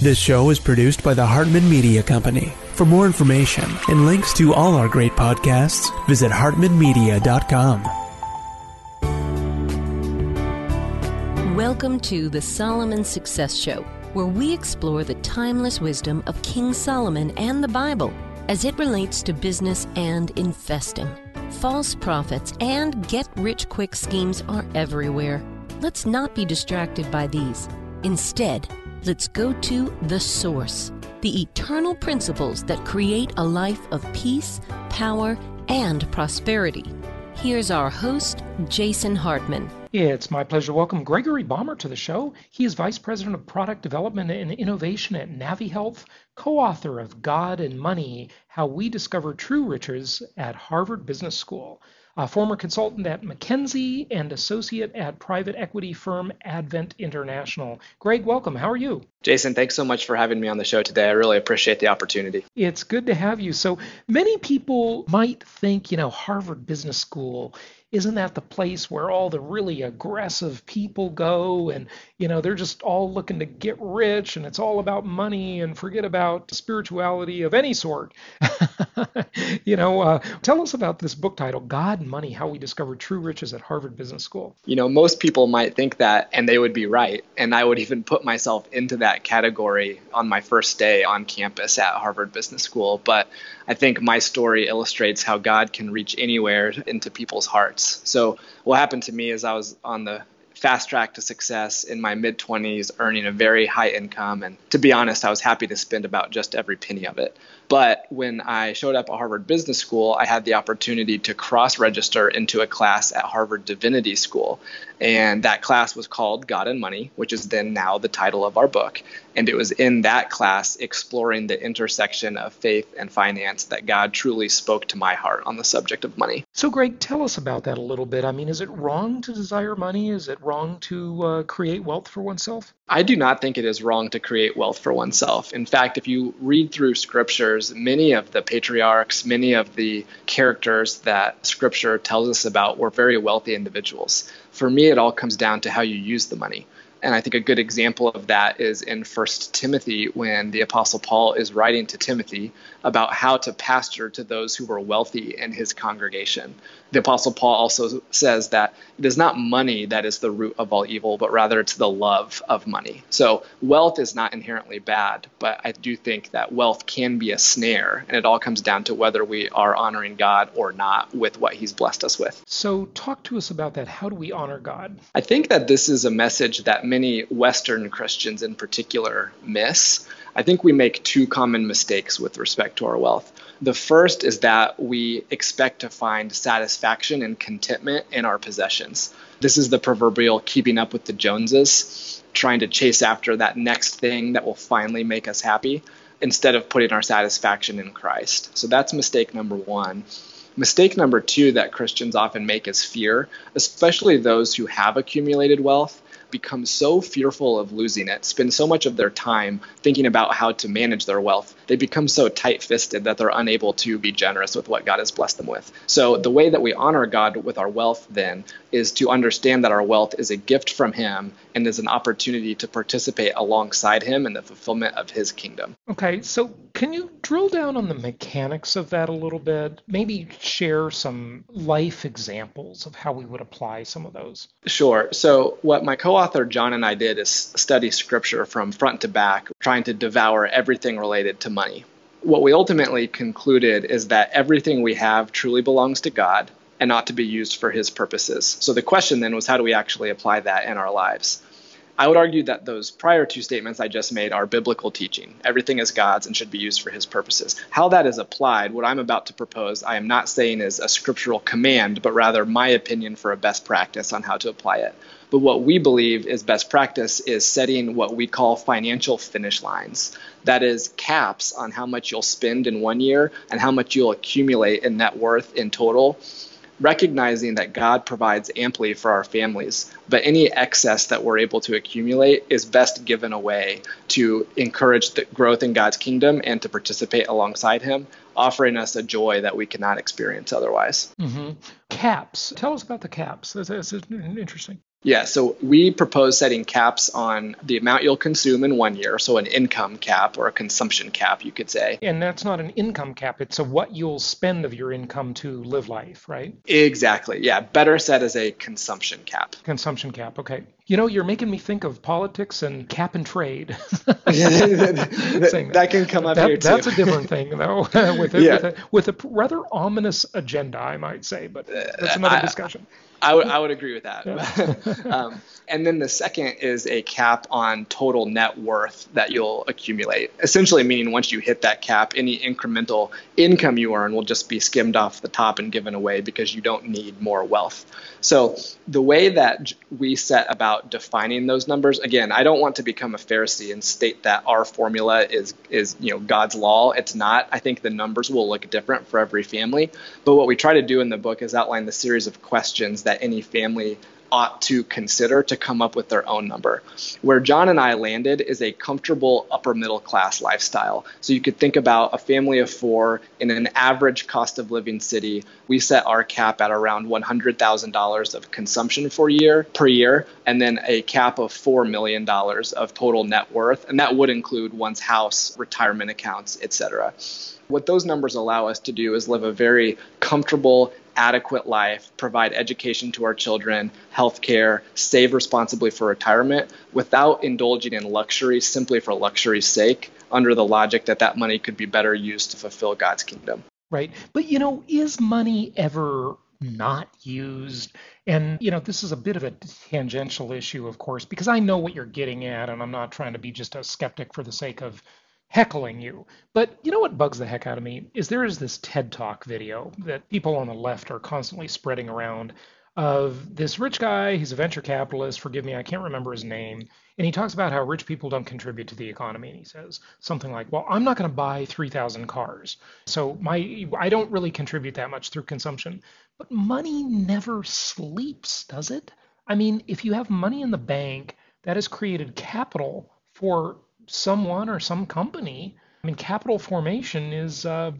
This show is produced by the Hartman Media Company. For more information and links to all our great podcasts, visit hartmanmedia.com. Welcome to the Solomon Success Show, where we explore the timeless wisdom of King Solomon and the Bible as it relates to business and investing. False prophets and get rich quick schemes are everywhere. Let's not be distracted by these. Instead, let's go to the source, the eternal principles that create a life of peace, power, and prosperity. Here's our host, Jason Hartman. It's my pleasure to welcome Gregory Baumer to the show. He is Vice President of Product Development and Innovation at NaviHealth, co author of God and Money How We Discover True Riches at Harvard Business School a former consultant at McKinsey and associate at private equity firm Advent International. Greg, welcome. How are you? Jason, thanks so much for having me on the show today. I really appreciate the opportunity. It's good to have you. So many people might think, you know, Harvard Business School isn't that the place where all the really aggressive people go? And you know they're just all looking to get rich and it's all about money and forget about spirituality of any sort. You know uh, tell us about this book title god and money how we discovered true riches at harvard business school. You know most people might think that and they would be right and i would even put myself into that category on my first day on campus at harvard business school. But i think my story illustrates how god can reach anywhere into people's hearts so what happened to me is I was on the fast track to success in my mid 20s, earning a very high income. And to be honest, I was happy to spend about just every penny of it. But when I showed up at Harvard Business School, I had the opportunity to cross register into a class at Harvard Divinity School. And that class was called God and Money, which is then now the title of our book. And it was in that class exploring the intersection of faith and finance that God truly spoke to my heart on the subject of money. So, Greg, tell us about that a little bit. I mean, is it wrong to desire money? Is it wrong to uh, create wealth for oneself? I do not think it is wrong to create wealth for oneself. In fact, if you read through scriptures, many of the patriarchs, many of the characters that scripture tells us about were very wealthy individuals. For me, it all comes down to how you use the money. And I think a good example of that is in First Timothy when the Apostle Paul is writing to Timothy about how to pastor to those who were wealthy in his congregation. The Apostle Paul also says that it is not money that is the root of all evil, but rather it's the love of money. So wealth is not inherently bad, but I do think that wealth can be a snare, and it all comes down to whether we are honoring God or not with what he's blessed us with. So talk to us about that. How do we honor God? I think that this is a message that many Western Christians in particular miss. I think we make two common mistakes with respect to our wealth. The first is that we expect to find satisfaction and contentment in our possessions. This is the proverbial keeping up with the Joneses, trying to chase after that next thing that will finally make us happy instead of putting our satisfaction in Christ. So that's mistake number one. Mistake number two that Christians often make is fear, especially those who have accumulated wealth become so fearful of losing it, spend so much of their time thinking about how to manage their wealth, they become so tight fisted that they're unable to be generous with what God has blessed them with. So, the way that we honor God with our wealth then is to understand that our wealth is a gift from Him and is an opportunity to participate alongside Him in the fulfillment of His kingdom. Okay, so can you drill down on the mechanics of that a little bit? Maybe share some life examples of how we would apply some of those. Sure. So, what my co author John and I did is study scripture from front to back, trying to devour everything related to money. What we ultimately concluded is that everything we have truly belongs to God and ought to be used for his purposes. So the question then was how do we actually apply that in our lives? I would argue that those prior two statements I just made are biblical teaching. Everything is God's and should be used for his purposes. How that is applied, what I'm about to propose, I am not saying is a scriptural command, but rather my opinion for a best practice on how to apply it. But what we believe is best practice is setting what we call financial finish lines. That is caps on how much you'll spend in one year and how much you'll accumulate in net worth in total recognizing that God provides amply for our families, but any excess that we're able to accumulate is best given away to encourage the growth in God's kingdom and to participate alongside Him, offering us a joy that we cannot experience otherwise. Mm-hmm. Caps. Tell us about the caps. That's, that's interesting. Yeah, so we propose setting caps on the amount you'll consume in one year, so an income cap or a consumption cap, you could say. And that's not an income cap, it's a what you'll spend of your income to live life, right? Exactly. Yeah, better set as a consumption cap. Consumption cap, okay. You know, you're making me think of politics and cap and trade. that, that, can come up that, here too. That's a different thing, though, with, a, yeah. with, a, with a rather ominous agenda, I might say, but that's uh, another I, discussion. I would I would agree with that. um, and then the second is a cap on total net worth that you'll accumulate. Essentially, meaning once you hit that cap, any incremental income you earn will just be skimmed off the top and given away because you don't need more wealth. So the way that we set about defining those numbers, again, I don't want to become a Pharisee and state that our formula is is you know God's law. It's not. I think the numbers will look different for every family. But what we try to do in the book is outline the series of questions that any family ought to consider to come up with their own number. Where John and I landed is a comfortable upper middle class lifestyle. So you could think about a family of four in an average cost of living city. We set our cap at around $100,000 of consumption for year per year, and then a cap of $4 million of total net worth. And that would include one's house, retirement accounts, etc. What those numbers allow us to do is live a very comfortable, adequate life, provide education to our children, health care, save responsibly for retirement without indulging in luxury simply for luxury's sake, under the logic that that money could be better used to fulfill God's kingdom. Right. But, you know, is money ever not used? And, you know, this is a bit of a tangential issue, of course, because I know what you're getting at, and I'm not trying to be just a skeptic for the sake of heckling you. But you know what bugs the heck out of me is there is this TED Talk video that people on the left are constantly spreading around of this rich guy. He's a venture capitalist. Forgive me, I can't remember his name. And he talks about how rich people don't contribute to the economy. And he says something like, "Well, I'm not going to buy 3,000 cars, so my I don't really contribute that much through consumption." But money never sleeps, does it? I mean, if you have money in the bank, that has created capital for someone or some company. I mean, capital formation is, uh,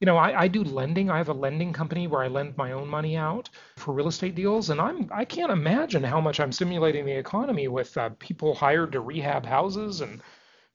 you know, I, I do lending. I have a lending company where I lend my own money out for real estate deals, and I'm I can't imagine how much I'm stimulating the economy with uh, people hired to rehab houses and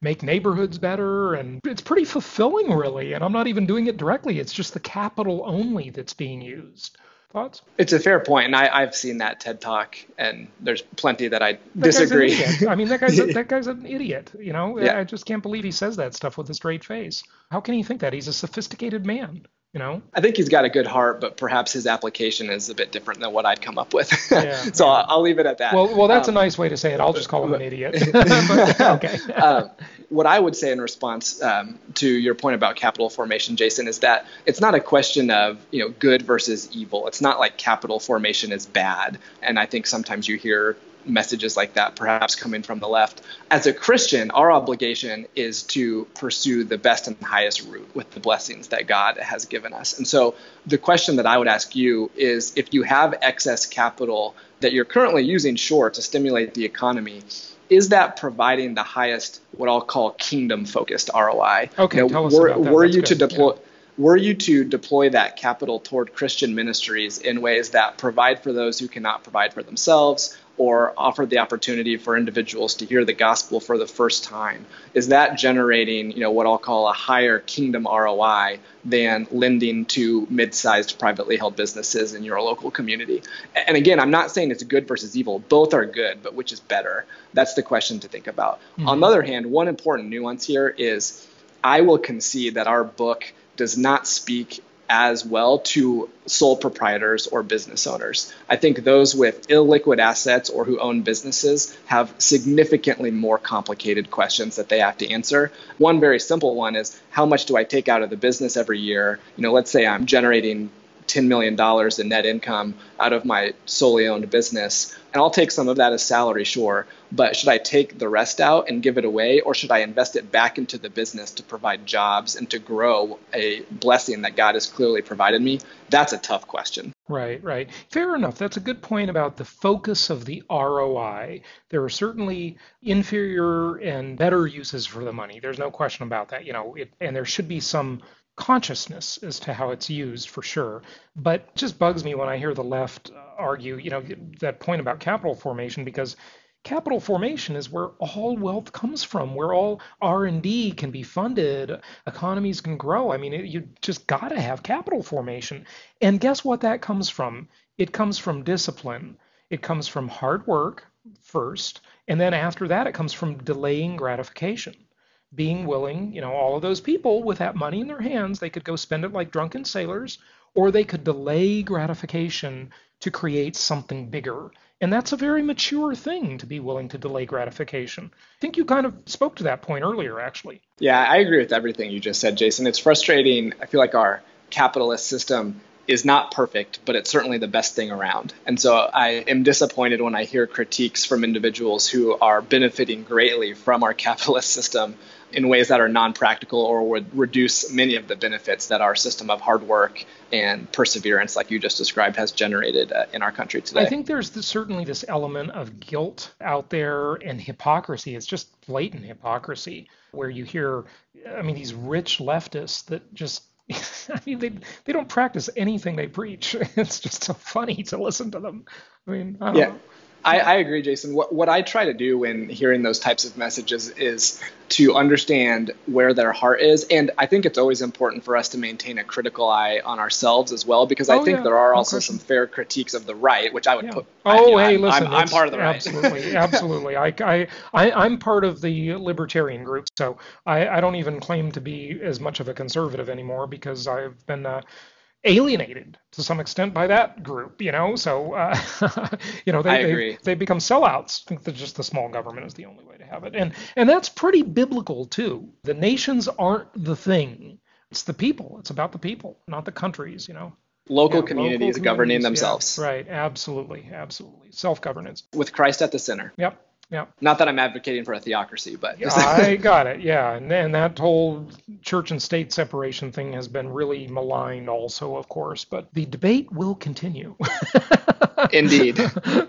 make neighborhoods better and it's pretty fulfilling really and i'm not even doing it directly it's just the capital only that's being used Thoughts? It's a fair point, and I, have seen that TED talk, and there's plenty that I that disagree. I mean, that guy's a, that guy's an idiot. You know, yeah. I just can't believe he says that stuff with a straight face. How can he think that? He's a sophisticated man. You know, I think he's got a good heart, but perhaps his application is a bit different than what I'd come up with. Yeah, so yeah. I'll, I'll, leave it at that. Well, well, that's um, a nice way to say it. I'll just call him an idiot. but, okay. um, what I would say in response um, to your point about capital formation, Jason, is that it's not a question of you know good versus evil. It's not like capital formation is bad, and I think sometimes you hear messages like that perhaps coming from the left. As a Christian, our obligation is to pursue the best and highest route with the blessings that God has given us. And so the question that I would ask you is if you have excess capital that you're currently using short to stimulate the economy, is that providing the highest what I'll call kingdom focused ROI? Okay, you know, tell us were, about that. Were That's you good. to deploy yeah were you to deploy that capital toward Christian ministries in ways that provide for those who cannot provide for themselves or offer the opportunity for individuals to hear the gospel for the first time is that generating you know what I'll call a higher kingdom ROI than lending to mid-sized privately held businesses in your local community? And again I'm not saying it's good versus evil. Both are good but which is better? That's the question to think about. Mm-hmm. on the other hand one important nuance here is I will concede that our book does not speak as well to sole proprietors or business owners. I think those with illiquid assets or who own businesses have significantly more complicated questions that they have to answer. One very simple one is how much do I take out of the business every year? You know, let's say I'm generating $10 million in net income out of my solely owned business. And I'll take some of that as salary, sure. But should I take the rest out and give it away, or should I invest it back into the business to provide jobs and to grow a blessing that God has clearly provided me? That's a tough question. Right, right. Fair enough. That's a good point about the focus of the ROI. There are certainly inferior and better uses for the money. There's no question about that. You know, it, and there should be some consciousness as to how it's used for sure. But it just bugs me when I hear the left argue, you know, that point about capital formation because capital formation is where all wealth comes from where all r&d can be funded economies can grow. I mean it, you just got to have capital formation. And guess what that comes from? It comes from discipline. It comes from hard work first and then after that it comes from delaying gratification being willing you know all of those people with that money in their hands they could go spend it like drunken sailors or they could delay gratification to create something bigger and that's a very mature thing to be willing to delay gratification. I think you kind of spoke to that point earlier, actually. Yeah, I agree with everything you just said, Jason. It's frustrating. I feel like our capitalist system is not perfect, but it's certainly the best thing around. And so I am disappointed when I hear critiques from individuals who are benefiting greatly from our capitalist system in ways that are non-practical or would reduce many of the benefits that our system of hard work and perseverance, like you just described, has generated uh, in our country today. I think there's certainly this element of guilt out there and hypocrisy. It's just blatant hypocrisy where you hear, I mean, these rich leftists that just I mean, they they don't practice anything they preach. It's just so funny to listen to them. I mean, I yeah. Know. I, I, agree, Jason. What, what I try to do when hearing those types of messages is to understand where their heart is. And I think it's always important for us to maintain a critical eye on ourselves as well, because I oh, think yeah. there are also some fair critiques of the right, which I would yeah. put. Oh, I, you know, hey, I'm, listen. I'm, I'm, part of the right. Absolutely. absolutely. I, I, I, I'm part of the libertarian group, so I, I don't even claim to be as much of a conservative anymore because I've been. Uh, alienated to some extent by that group, you know. So, uh, you know, they, they, they become sellouts. Think that just the small government is the only way to have it, and and that's pretty biblical too. The nations aren't the thing; it's the people. It's about the people, not the countries, you know. Local Yeah, communities local governing communities, yeah, themselves right? Absolutely, absolutely. Self-governance. with Christ at the center. Yep. Yep. Not that I'm advocating for a theocracy, but I got it. Yeah, and and that whole church and state separation thing has been really maligned, also, of course. But the debate will continue. Indeed.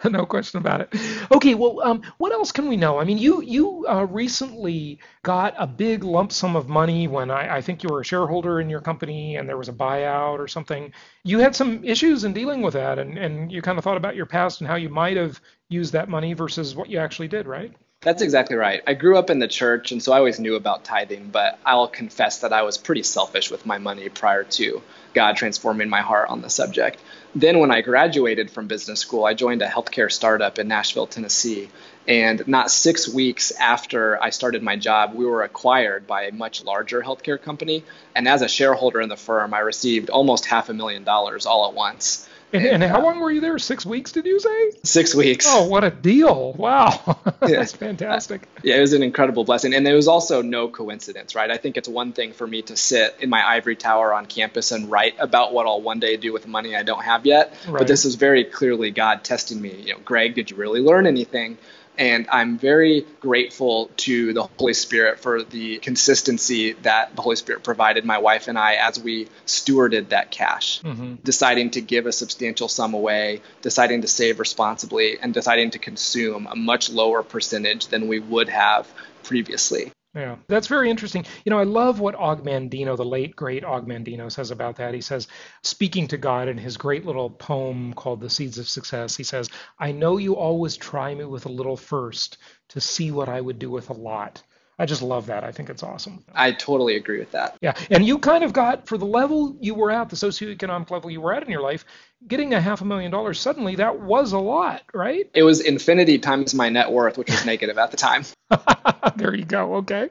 no question about it. Okay, well, um, what else can we know? I mean, you you uh, recently got a big lump sum of money when I, I think you were a shareholder in your company and there was a buyout or something. You had some issues in dealing with that, and and you kind of thought about your past and how you might have used that money versus what you actually did, right? That's exactly right. I grew up in the church, and so I always knew about tithing, but I'll confess that I was pretty selfish with my money prior to God transforming my heart on the subject. Then, when I graduated from business school, I joined a healthcare startup in Nashville, Tennessee. And not six weeks after I started my job, we were acquired by a much larger healthcare company. And as a shareholder in the firm, I received almost half a million dollars all at once. And, and, how uh, long were you there? Six weeks, did you say? Six weeks. Oh, what a deal! Wow, that's fantastic. Yeah, it was an incredible blessing, and there was also no coincidence, right? I think it's one thing for me to sit in my ivory tower on campus and write about what I'll one day do with money I don't have yet, Right. but this is very clearly God testing me. You know, Greg, did you really learn anything? And I'm very grateful to the Holy Spirit for the consistency that the Holy Spirit provided my wife and I as we stewarded that cash, Mhm. deciding to give a substantial sum away, deciding to save responsibly, and deciding to consume a much lower percentage than we would have previously. Yeah, that's very interesting. You know, I love what Og Mandino, the late great Og Mandino, says about that. He says, speaking to God in his great little poem called The Seeds of Success, he says, I know you always try me with a little first to see what I would do with a lot. I just love that. I think it's awesome. I totally agree with that. Yeah, and you kind of got for the level you were at, the socioeconomic level you were at in your life, getting a half a million dollars suddenly that was a lot, right? It was infinity times my net worth, which was negative at the time. there you go. Okay.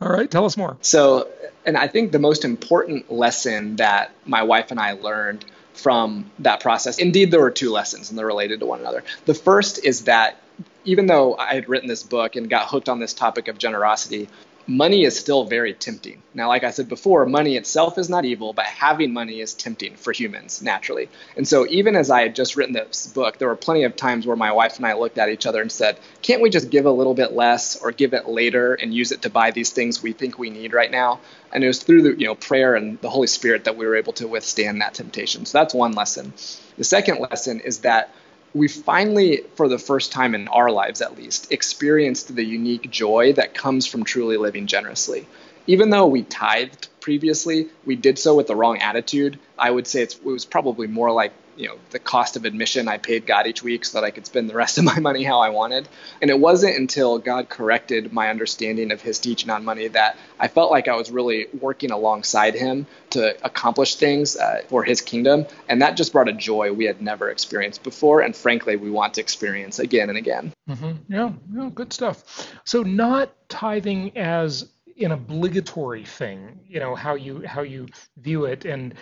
All right, tell us more. So, and I think the most important lesson that my wife and I learned from that process, indeed, there were two lessons and they're related to one another. The first is that even though I had written this book and got hooked on this topic of generosity, money is still very tempting. Now, like I said before, money itself is not evil, but having money is tempting for humans naturally. And so, even as I had just written this book, there were plenty of times where my wife and I looked at each other and said, Can't we just give a little bit less or give it later and use it to buy these things we think we need right now? And it was through the you know prayer and the Holy Spirit that we were able to withstand that temptation. So that's one lesson. The second lesson is that we finally, for the first time in our lives at least, experienced the unique joy that comes from truly living generously. even though we tithed previously, we did so with the wrong attitude. I would say it was probably more like you know the cost of admission I paid God each week so that I could spend the rest of my money how I wanted. And it wasn't until God corrected my understanding of His teaching on money that I felt like I was really working alongside Him to accomplish things uh, for His kingdom, and that just brought a joy we had never experienced before, and frankly, we want to experience again and again. Mm-hmm. Yeah, yeah, good stuff. So not tithing as an obligatory thing, you know how you how you view it and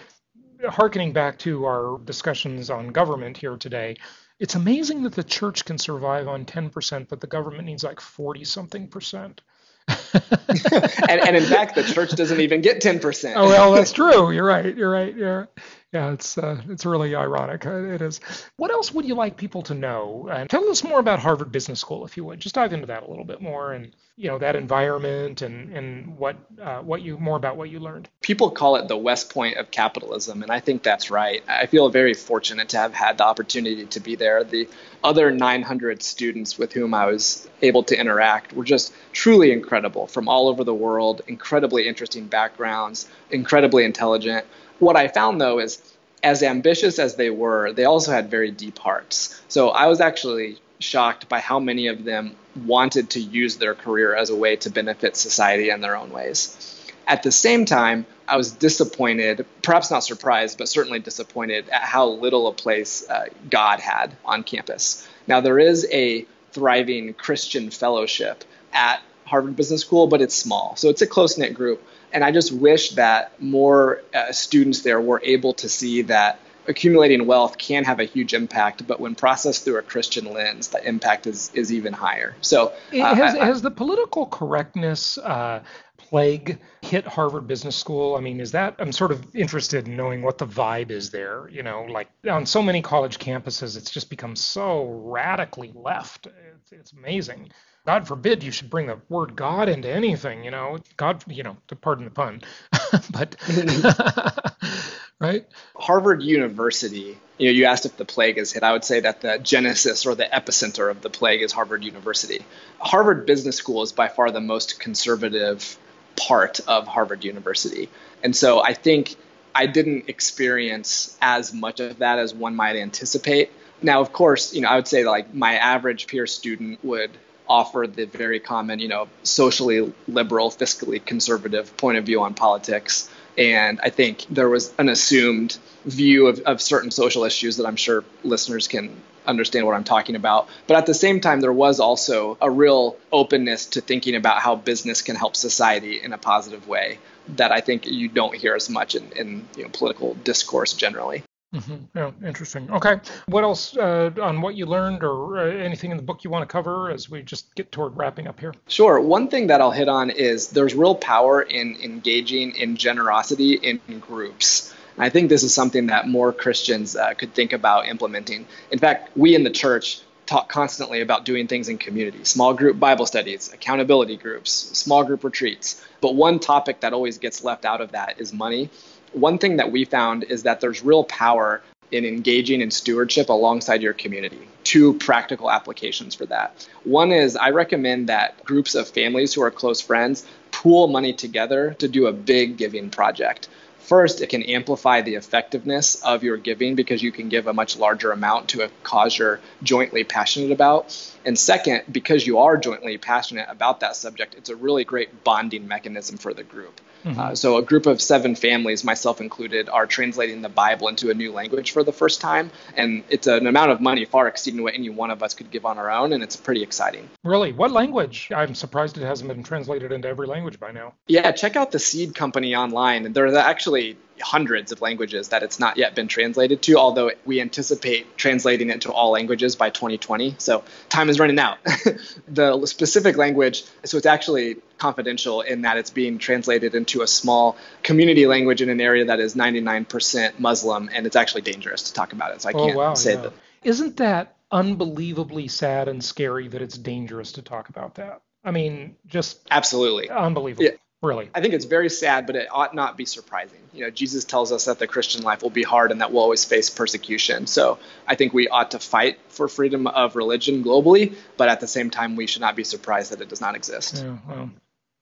harkening back to our discussions on government here today, it's amazing that the church can survive on 10%, but the government needs like 40 something percent. and, and, in fact, the church doesn't even get 10%. oh, well, that's true. You're right. You're right. Yeah. Yeah, it's uh, it's really ironic. Uh, it is. What else would you like people to know? And tell us more about Harvard Business School, if you would. Just dive into that a little bit more, and you know that environment and and what uh, what you more about what you learned. People call it the West Point of capitalism, and I think that's right. I feel very fortunate to have had the opportunity to be there. The other 900 students with whom I was able to interact were just truly incredible from all over the world, incredibly interesting backgrounds, incredibly intelligent what I found though is as ambitious as they were, they also had very deep hearts. So I was actually shocked by how many of them wanted to use their career as a way to benefit society in their own ways. At the same time, I was disappointed, perhaps not surprised, but certainly disappointed at how little a place uh, God had on campus. Now, there is a thriving Christian fellowship at Harvard Business School, but it's small. So it's a close knit group. And I just wish that more uh, students there were able to see that accumulating wealth can have a huge impact, but when processed through a Christian lens, the impact is, is even higher. So, uh, has, I, has the political correctness uh, plague hit Harvard Business School? I mean, is that I'm sort of interested in knowing what the vibe is there. You know, like on so many college campuses, it's just become so radically left. It's, it's amazing. God forbid you should bring the word God into anything, you know. God, you know, to pardon the pun, but right. Harvard University. You know, you asked if the plague has hit. I would say that the genesis or the epicenter of the plague is Harvard University. Harvard Business School is by far the most conservative part of Harvard University, and so I think I didn't experience as much of that as one might anticipate. Now, of course, you know, I would say like my average peer student would offer the very common, you know, socially liberal, fiscally conservative point of view on politics. And I think there was an assumed view of, of certain social issues that I'm sure listeners can understand what I'm talking about. But at the same time, there was also a real openness to thinking about how business can help society in a positive way that I think you don't hear as much in, in you know, political discourse generally. Mm-hmm. Yeah, interesting. Okay. What else uh, on what you learned or uh, anything in the book you want to cover as we just get toward wrapping up here? Sure. One thing that I'll hit on is there's real power in engaging in generosity in groups. I think this is something that more Christians uh, could think about implementing. In fact, we in the church talk constantly about doing things in community small group Bible studies, accountability groups, small group retreats. But one topic that always gets left out of that is money one thing that we found is that there's real power in engaging in stewardship alongside your community. Two practical applications for that. One is I recommend that groups of families who are close friends pool money together to do a big giving project. First, it can amplify the effectiveness of your giving because you can give a much larger amount to a cause you're jointly passionate about. And second, because you are jointly passionate about that subject, it's a really great bonding mechanism for the group. Mm-hmm. Uh, so, a group of seven families, myself included, are translating the Bible into a new language for the first time. And it's an amount of money far exceeding what any one of us could give on our own. And it's pretty exciting. Really? What language? I'm surprised it hasn't been translated into every language by now. Yeah, check out the Seed Company online. There are actually hundreds of languages that it's not yet been translated to, although we anticipate translating it to all languages by 2020. So time is running out. the specific language, so it's actually confidential in that it's being translated into a small community language in an area that is 99% Muslim, and it's actually dangerous to talk about it. So I oh, can't wow, say yeah. that. Isn't that unbelievably sad and scary that it's dangerous to talk about that? I mean, just absolutely unbelievable. Yeah. Really? I think it's very sad, but it ought not be surprising. You know, Jesus tells us that the Christian life will be hard and that we'll always face persecution. So I think we ought to fight for freedom of religion globally, but at the same time, we should not be surprised that it does not exist. Yeah, well,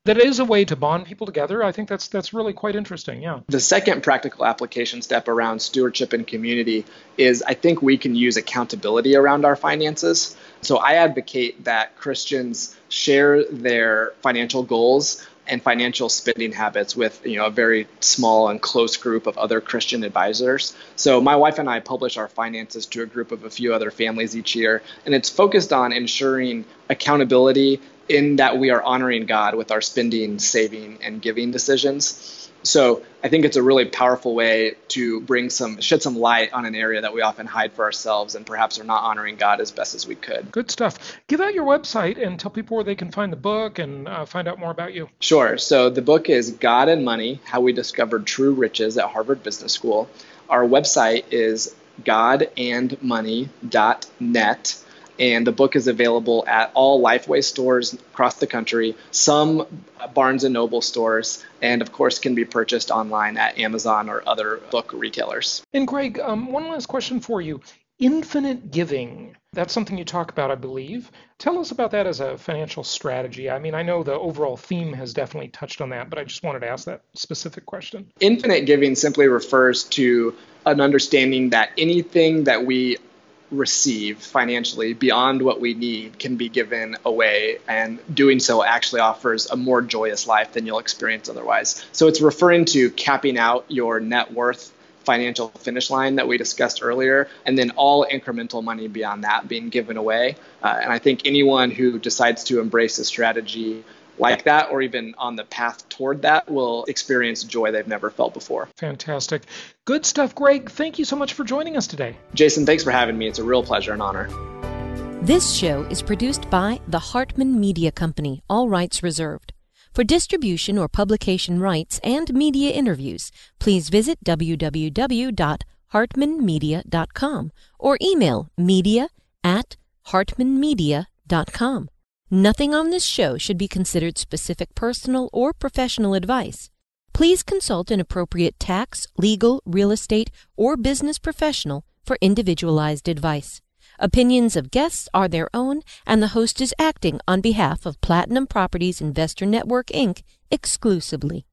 that is a way to bond people together. I think that's that's really quite interesting. Yeah. The second practical application step around stewardship and community is I think we can use accountability around our finances. So I advocate that Christians share their financial goals and financial spending habits with you know a very small and close group of other Christian advisors. So my wife and I publish our finances to a group of a few other families each year, and it's focused on ensuring accountability in that we are honoring God with our spending, saving, and giving decisions. So I think it's a really powerful way to bring some shed some light on an area that we often hide for ourselves and perhaps are not honoring God as best as we could. Good stuff. Give out your website and tell people where they can find the book and uh, find out more about you. Sure. So the book is God and Money: How We Discovered True Riches at Harvard Business School. Our website is godandmoney.net and the book is available at all Lifeway stores across the country, some Barnes and Noble stores, and of course can be purchased online at Amazon or other book retailers. And Greg, um, one last question for you. Infinite giving. That's something you talk about, I believe. Tell us about that as a financial strategy. I mean, I know the overall theme has definitely touched on that, but I just wanted to ask that specific question. Infinite giving simply refers to an understanding that anything that we receive financially beyond what we need can be given away, and doing so actually offers a more joyous life than you'll experience otherwise. So it's referring to capping out your net worth financial finish line that we discussed earlier, and then all incremental money beyond that being given away. Uh, and I think anyone who decides to embrace a strategy like that or even on the path toward that will experience joy they've never felt before. Fantastic. Good stuff, Greg. Thank you so much for joining us today. Jason, thanks for having me. It's a real pleasure and honor. This show is produced by the Hartman Media Company, all rights reserved. For distribution or publication rights and media interviews, please visit www.hartmanmedia.com or email media at hartmanmedia.com. Nothing on this show should be considered specific personal or professional advice. Please consult an appropriate tax, legal, real estate, or business professional for individualized advice. Opinions of guests are their own, and the host is acting on behalf of Platinum Properties Investor Network, Inc. exclusively.